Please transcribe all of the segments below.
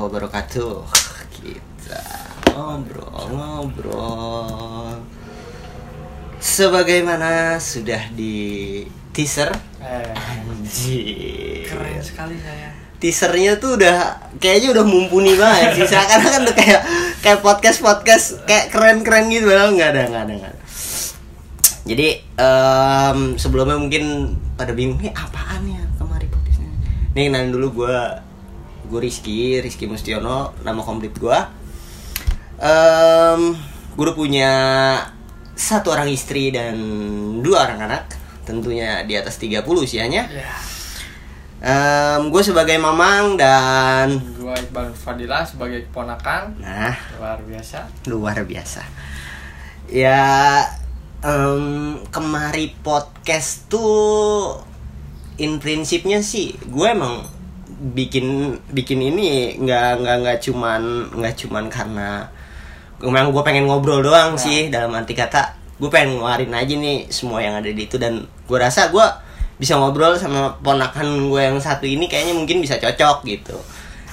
wabarakatuh. Kita ngobrol-ngobrol Sebagaimana sudah di teaser. Eh, Anjir. keren sekali saya. Teasernya tuh udah Kayaknya udah mumpuni banget sih. Seakan kan udah kayak Kayak podcast-podcast Kayak keren-keren gitu. Padahal nggak ada, nggak ada, nggak ada. Jadi em, Sebelumnya mungkin Pada bingung Ini apaan ya kemari podcastnya? Nih kenalin dulu gue gue Rizky Rizky Mustiono nama komplit gue um, gue udah punya satu orang istri dan dua orang anak tentunya di atas 30 usianya. Ya, um, gue sebagai mamang dan gua Iqbal Fadila sebagai keponakan. Nah. Luar biasa. luar biasa. Ya em, kemari podcast tuh in prinsipnya sih gue emang bikin bikin ini nggak nggak nggak cuman nggak cuman karena memang gue pengen ngobrol doang Ya. sih dalam arti kata gue pengen ngeluarin aja nih semua yang ada di itu. Dan gue rasa gue bisa ngobrol sama ponakan gue yang satu ini kayaknya mungkin bisa cocok gitu.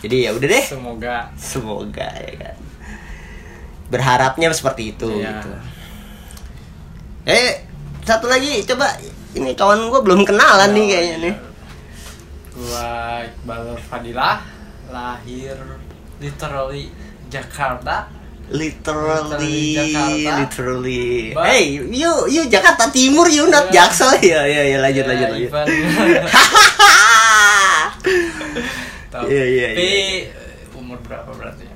Jadi ya udah deh. Semoga. Semoga ya kan. Berharapnya seperti itu Iya. gitu. Eh satu lagi coba. Ini kawan gue belum kenalan nih kayaknya nih gua Iqbal Fadila lahir literally Jakarta. literally Jakarta. literally hey you you Jakarta Timur you not Iya. Jaksel ya ya ya lanjut Ya, lanjut lanjut even. Tapi Iya, iya, umur berapa berarti?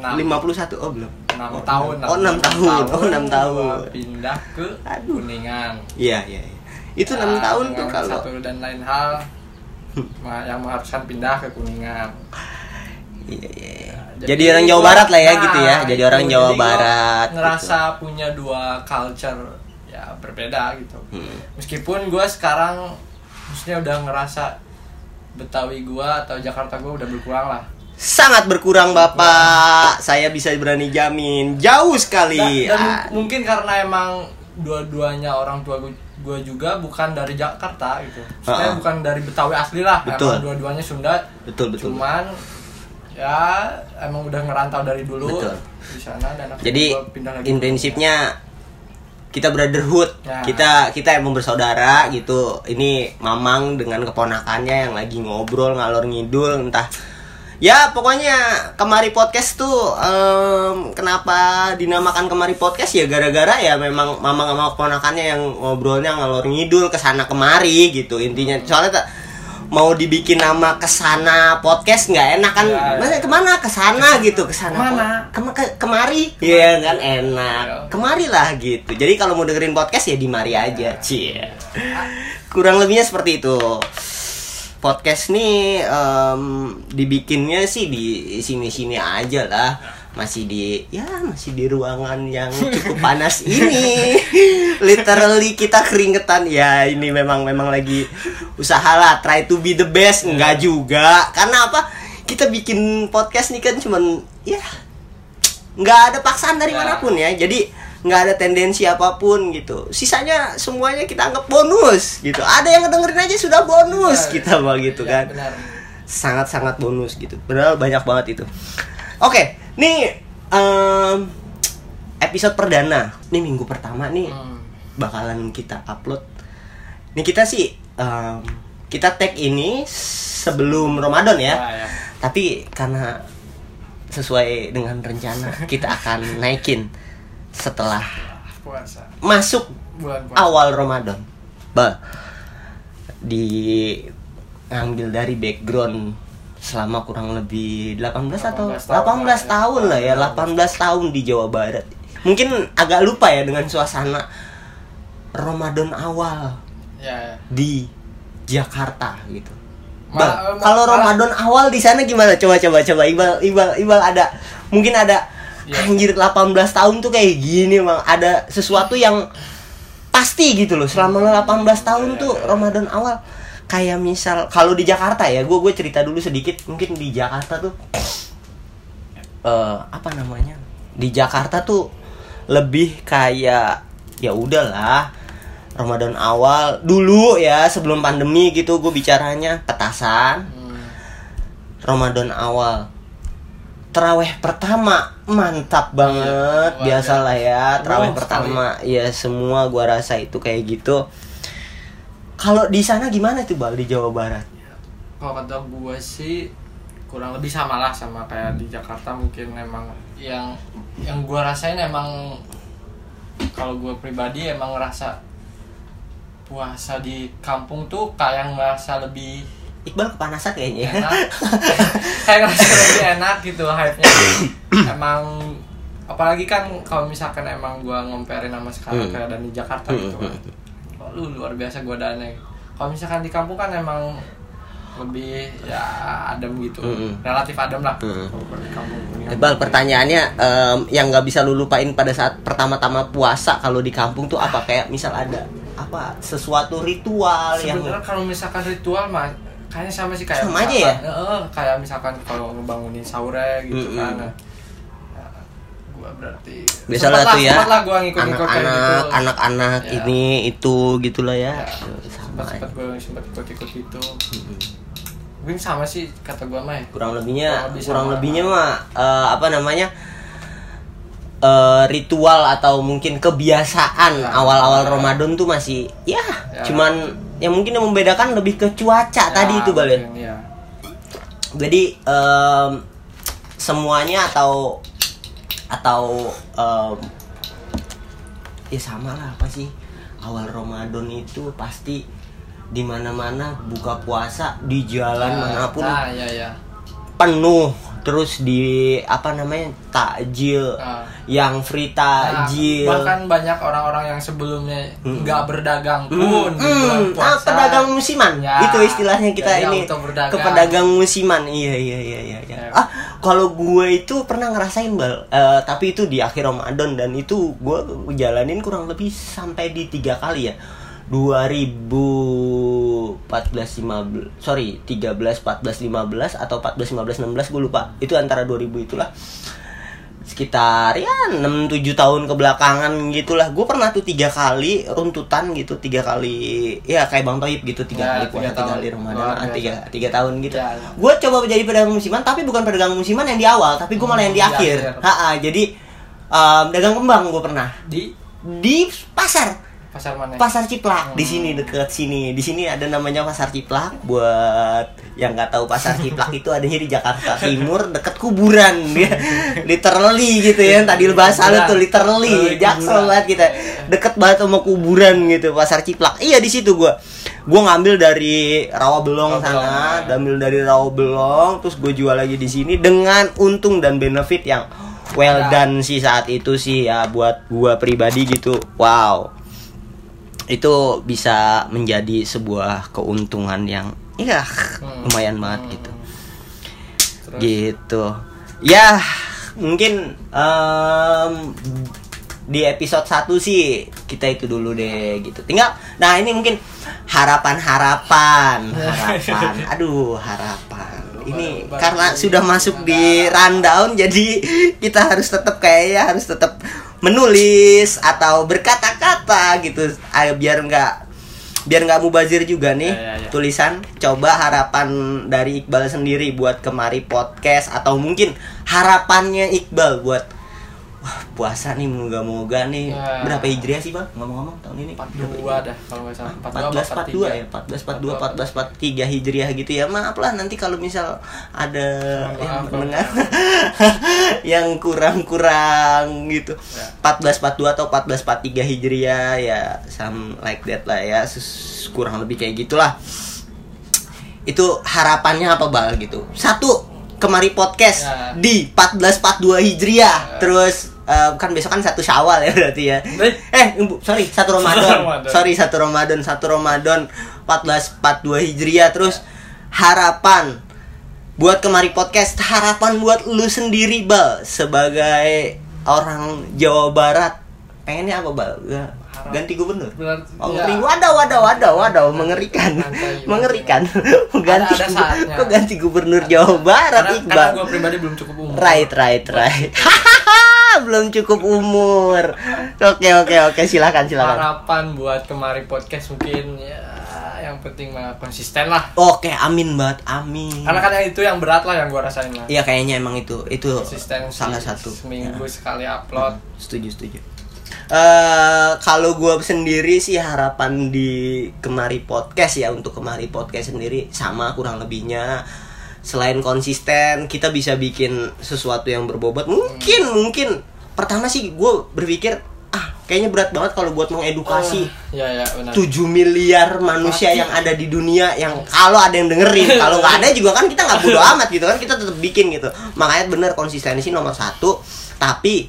Enam- 51 oh belum 6 tahun. oh 6 tahun oh 6 gua tahun Pindah ke Aduh. Kuningan. iya iya iya. itu 6 Ya, tahun tuh kalau satu dan lain hal yang mengharuskan pindah ke Kuningan. Iya, iya, iya. Jadi Jadi, orang Jawa Barat lah ya nah, gitu ya. Jadi orang Jawa Jadi gua Barat. gitu. Ngerasa punya dua culture ya berbeda gitu. Hmm. Meskipun gua sekarang maksudnya udah ngerasa Betawi gua atau Jakarta gua udah berkurang lah. Sangat berkurang Bapak. Saya bisa berani jamin. Jauh sekali. Dan, dan Ah, mungkin karena emang dua-duanya orang tua gua, gua juga bukan dari Jakarta gitu. Maksudnya Ha-ha. bukan dari Betawi asli lah. Betul. Emang dua-duanya Sunda. betul betul. Cuman ya emang udah ngerantau dari dulu Betul. di sana dan Jadi pindah lagi in prinsipnya kita brotherhood. Ya. Kita kita emang bersaudara gitu. Ini Mamang dengan keponakannya yang lagi ngobrol ngalor ngidul entah Ya pokoknya kemari podcast tuh em, kenapa dinamakan kemari podcast? Ya gara-gara ya memang mama sama keponakannya yang ngobrolnya ngalor ngidul ke sana kemari gitu intinya. Soalnya tak mau dibikin nama ke sana podcast nggak enak kan? Ya, ya. Masa ke mana? Ke sana gitu ke sana Ke mana? Kema- ke- kemari. Iya kan? Enak. Ya. kemari lah gitu. Jadi kalau mau dengerin podcast ya di mari aja cie. Kurang lebihnya seperti itu podcast nih em, dibikinnya sih di sini-sini aja lah. Masih di ya masih di ruangan yang cukup panas ini. Literally kita keringetan. Ya ini memang memang lagi usaha lah. Try to be the best. Enggak juga. Karena apa? Kita bikin podcast nih kan cuman ya nggak ada paksaan dari Ya. mana pun ya. Jadi nggak ada tendensi apa pun gitu. Sisanya semuanya kita anggap bonus gitu. Ada yang ngedengerin aja sudah bonus Benar. kita mah gitu Ya, kan. benar. sangat sangat bonus gitu. Padahal banyak banget itu. Oke nih em, episode perdana. Nih minggu pertama nih Hmm. bakalan kita upload. Nih kita sih em, kita tag ini sebelum Ramadan ya. Ya, ya. tapi karena sesuai dengan rencana kita akan naikin setelah puasa masuk bulan puasa awal Ramadan. Ba di ngambil dari background selama kurang lebih 18 atau 18 tahun 18 lah ya. tahun lah ya, 18 tahun di Jawa Barat. Mungkin agak lupa ya dengan suasana Ramadan awal ya, ya. di Jakarta gitu. Ma- Bang, ma- kalau Ramadan awal di sana gimana? Coba coba coba Iqbal Iqbal Iqbal ada mungkin ada Iya. anjir 18 tahun tuh kayak gini Bang. Ada sesuatu yang pasti gitu loh. Selama lo 18 tahun Iya, tuh iya. Ramadan awal kayak misal kalau di Jakarta ya, gue gue cerita dulu sedikit mungkin di Jakarta tuh eh apa namanya? Di Jakarta tuh lebih kayak ya udahlah Ramadan awal dulu ya sebelum pandemi gitu gue bicaranya petasan Hmm. Ramadan awal Terawih pertama mantap banget. Iya, biasalah ya terawih Wow, pertama. Ya semua gua rasa itu kayak gitu. Kalau di sana gimana tuh bal di Jawa Barat? Kalau kata gue sih kurang lebih sama lah sama kayak di Jakarta mungkin emang yang yang gue rasain emang kalau gue pribadi emang ngerasa puasa di kampung tuh kayak ngerasa lebih Iqbal kepanasan kayaknya. Ya. enak. Kayak ngerasa lebih enak gitu hype-nya. Emang apalagi kan kalau misalkan emang gue ngomperin sama sekarang Hmm. kayak dan di Jakarta Hmm, gitu kan. hmm, oh, lu luar biasa godaannya kalau misalkan di kampung kan emang lebih ya adem gitu. Hmm. relatif adem lah. Hmm. Kampung Iqbal pertanyaannya em, yang nggak bisa lu lupain pada saat pertama-tama puasa kalau di kampung tuh apa? Kayak misal ada apa sesuatu ritual yang sebenarnya kalau misalkan ritual mah kayaknya sama sih kayak Sama aja misalkan- ya? Heeh, kayak misalkan kalau ngebangunin sahurnya gitu Mm-mm. kan nah, ya, gua berarti biasa sempet lah tuh ya lah gua anak-anak gitu anak-anak Ya. ini itu gitulah ya, Ya, sama sempet sempet gue sempet ikut ikut gitu mungkin sama sih kata gua mah ya. kurang lebihnya Kurang lebih kurang lebihnya mah eh, apa namanya eh, ritual atau mungkin kebiasaan Ya. awal-awal Ramadan tuh masih ya, Ya. cuman yang mungkin yang membedakan lebih ke cuaca Ya, tadi itu bal ya? ya. jadi em, semuanya atau atau em, ya sama lah apa sih? Awal Ramadan itu pasti di mana-mana buka puasa di jalan Ya, mana pun ah ya ya. penuh terus di apa namanya takjil Ah. yang free Nah, takjil bahkan banyak orang-orang yang sebelumnya Hmm. nggak berdagang Hmm, pun di bulan hmm, ah, puasa. pedagang musiman Ya, itu istilahnya kita jadi ini berdagang. ke pedagang musiman iya iya iya iya, iya. Ya. ah kalau gue itu pernah ngerasain bal Eh, tapi itu di akhir Ramadan dan itu gue jalanin kurang lebih sampai di tiga kali ya 2014 15 sorry 13 14 15 atau 14 15 16 gue lupa. Itu antara 2000 itulah. Sekitar ya 6-7 tahun kebelakangan gitulah. Gue pernah tuh tiga kali runtutan gitu tiga kali ya kayak bang Toib gitu tiga Ya, kali tiga puasa tiga tahun. kali Ramadan ah, tiga tiga tahun gitu. Ya, ya. gue coba menjadi pedagang musiman tapi bukan pedagang musiman yang di awal tapi gue malah yang di Hmm, di akhir. akhir. Ha-ha, jadi em, dagang kembang gue pernah. Di? Di pasar pasar mana? Pasar Ciplak. Di Hmm. sini deket sini. Di sini ada namanya pasar Ciplak. Buat yang nggak tahu pasar Ciplak itu adanya di Jakarta Timur deket kuburan. Ya literally gitu ya. Tadi bahasa lu tuh literally. Jaksel banget kita. Deket banget sama kuburan gitu pasar Ciplak. Iya di situ gua. Gua ngambil dari Rawabelong Rawabelong, sana. Ya. ngambil dari Rawabelong terus gue jual lagi di sini dengan untung dan benefit yang well Ya. done sih saat itu sih ya buat gua pribadi gitu. Wow itu bisa menjadi sebuah keuntungan yang ya Hmm. lumayan banget Hmm. gitu. Terus, gitu. Ya mungkin em, di episode 1 sih kita itu dulu deh gitu. Tinggal nah ini mungkin harapan harapan. Harapan aduh harapan. Ini karena sudah masuk di rundown jadi kita harus tetap kayaknya harus tetap menulis atau berkata-kata gitu ah, biar nggak biar nggak mubazir juga nih Ya, ya, ya. tulisan coba harapan dari Iqbal sendiri buat kemari podcast atau mungkin harapannya Iqbal buat puasa nih moga-moga nih. Ya. berapa hijriah sih bang ngomong-ngomong tahun ini. 42 dah kalau nggak salah. 42 42 ya 14 42 14 43 hijriah gitu ya. Maaf lah nanti kalau misal ada Mohon yang maaf, mendengar yang kurang-kurang gitu. Ya. 14 42 atau 14 43 hijriah ya some like that lah ya. Kurang lebih kayak gitulah. Itu harapannya apa bal gitu? Satu kemari podcast Ya. di 1442 hijriah. Ya. terus eh, kan besok kan satu syawal ya berarti ya. Eh. Ibu, sorry satu Ramadan. Sorry satu Ramadan satu Ramadan. 1442 hijriah. Terus harapan buat kemari podcast harapan buat lu sendiri bal. Sebagai orang Jawa Barat. Pengennya apa bal? Ya, ganti gubernur? Berarti- Oh, ya. ngeri. Waduh, waduh, waduh, waduh, mengerikan. Santai, mengerikan. ganti, ada kok ganti gubernur Jawa Barat, karena, Iqbal. karena gue pribadi belum cukup umur Right, right, right. Belum cukup umur. Oke, oke, oke, silakan, silakan. harapan buat kemari podcast mungkin ya yang penting mah konsisten lah Oke, amin banget, amin. karena kan itu yang berat lah yang gua rasain lah Iya kayaknya emang itu itu konsisten salah satu. seminggu Ya, sekali upload setuju setuju. Eh kalau gue sendiri sih harapan di kemari podcast ya untuk kemari podcast sendiri sama kurang lebihnya selain konsisten kita bisa bikin sesuatu yang berbobot. Mungkin mungkin. Pertama sih gue berpikir ah kayaknya berat banget kalau buat mengedukasi Oh, ya ya benar. 7 miliar manusia Pasti. yang ada di dunia yang kalau ada yang dengerin kalau nggak ada juga kan kita nggak bodo amat gitu kan kita tetap bikin gitu. Makanya bener konsistensi nomor satu. Tapi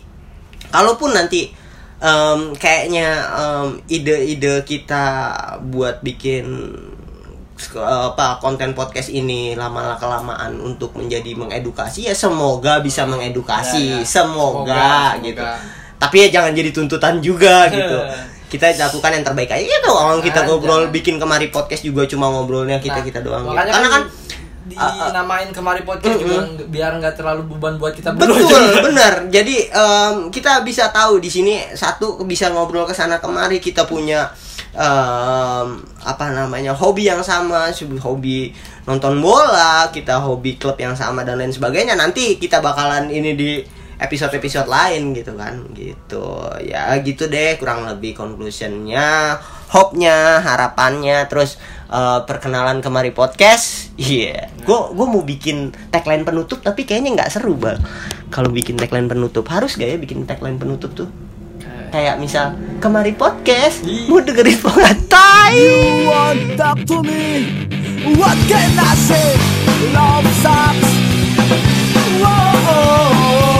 kalaupun nanti em, kayaknya ide-ide kita buat bikin apa konten podcast ini lama kelamaan untuk menjadi mengedukasi ya semoga bisa Ya, ya. mengedukasi Semoga, semoga, semoga. gitu tapi ya jangan jadi tuntutan juga gitu kita lakukan yang terbaik aja gitu orang kita Nah, ngobrol jangan. bikin kemari podcast juga cuma ngobrolnya kita Nah, kita doang gitu. karena kan ah, dinamain kemari podcast juga Mm-mm. nggak- biar nggak terlalu beban buat kita betul juga. benar jadi em, kita bisa tahu di sini satu bisa ngobrol ke sana kemari kita punya em, apa namanya hobi yang sama hobi nonton bola kita hobi klub yang sama dan lain sebagainya nanti kita bakalan ini di episode-episode lain gitu kan gitu. Ya gitu deh kurang lebih conclusionnya hope-nya harapannya terus eh, perkenalan kemari podcast. Iya. Gue gue mau bikin tagline penutup tapi kayaknya nggak seru bang. Kalau bikin tagline penutup harus gak ya bikin tagline penutup tuh kayak misal kemari podcast yeah. mau dengerin podcast tai What can I say? Love sucks. Whoa.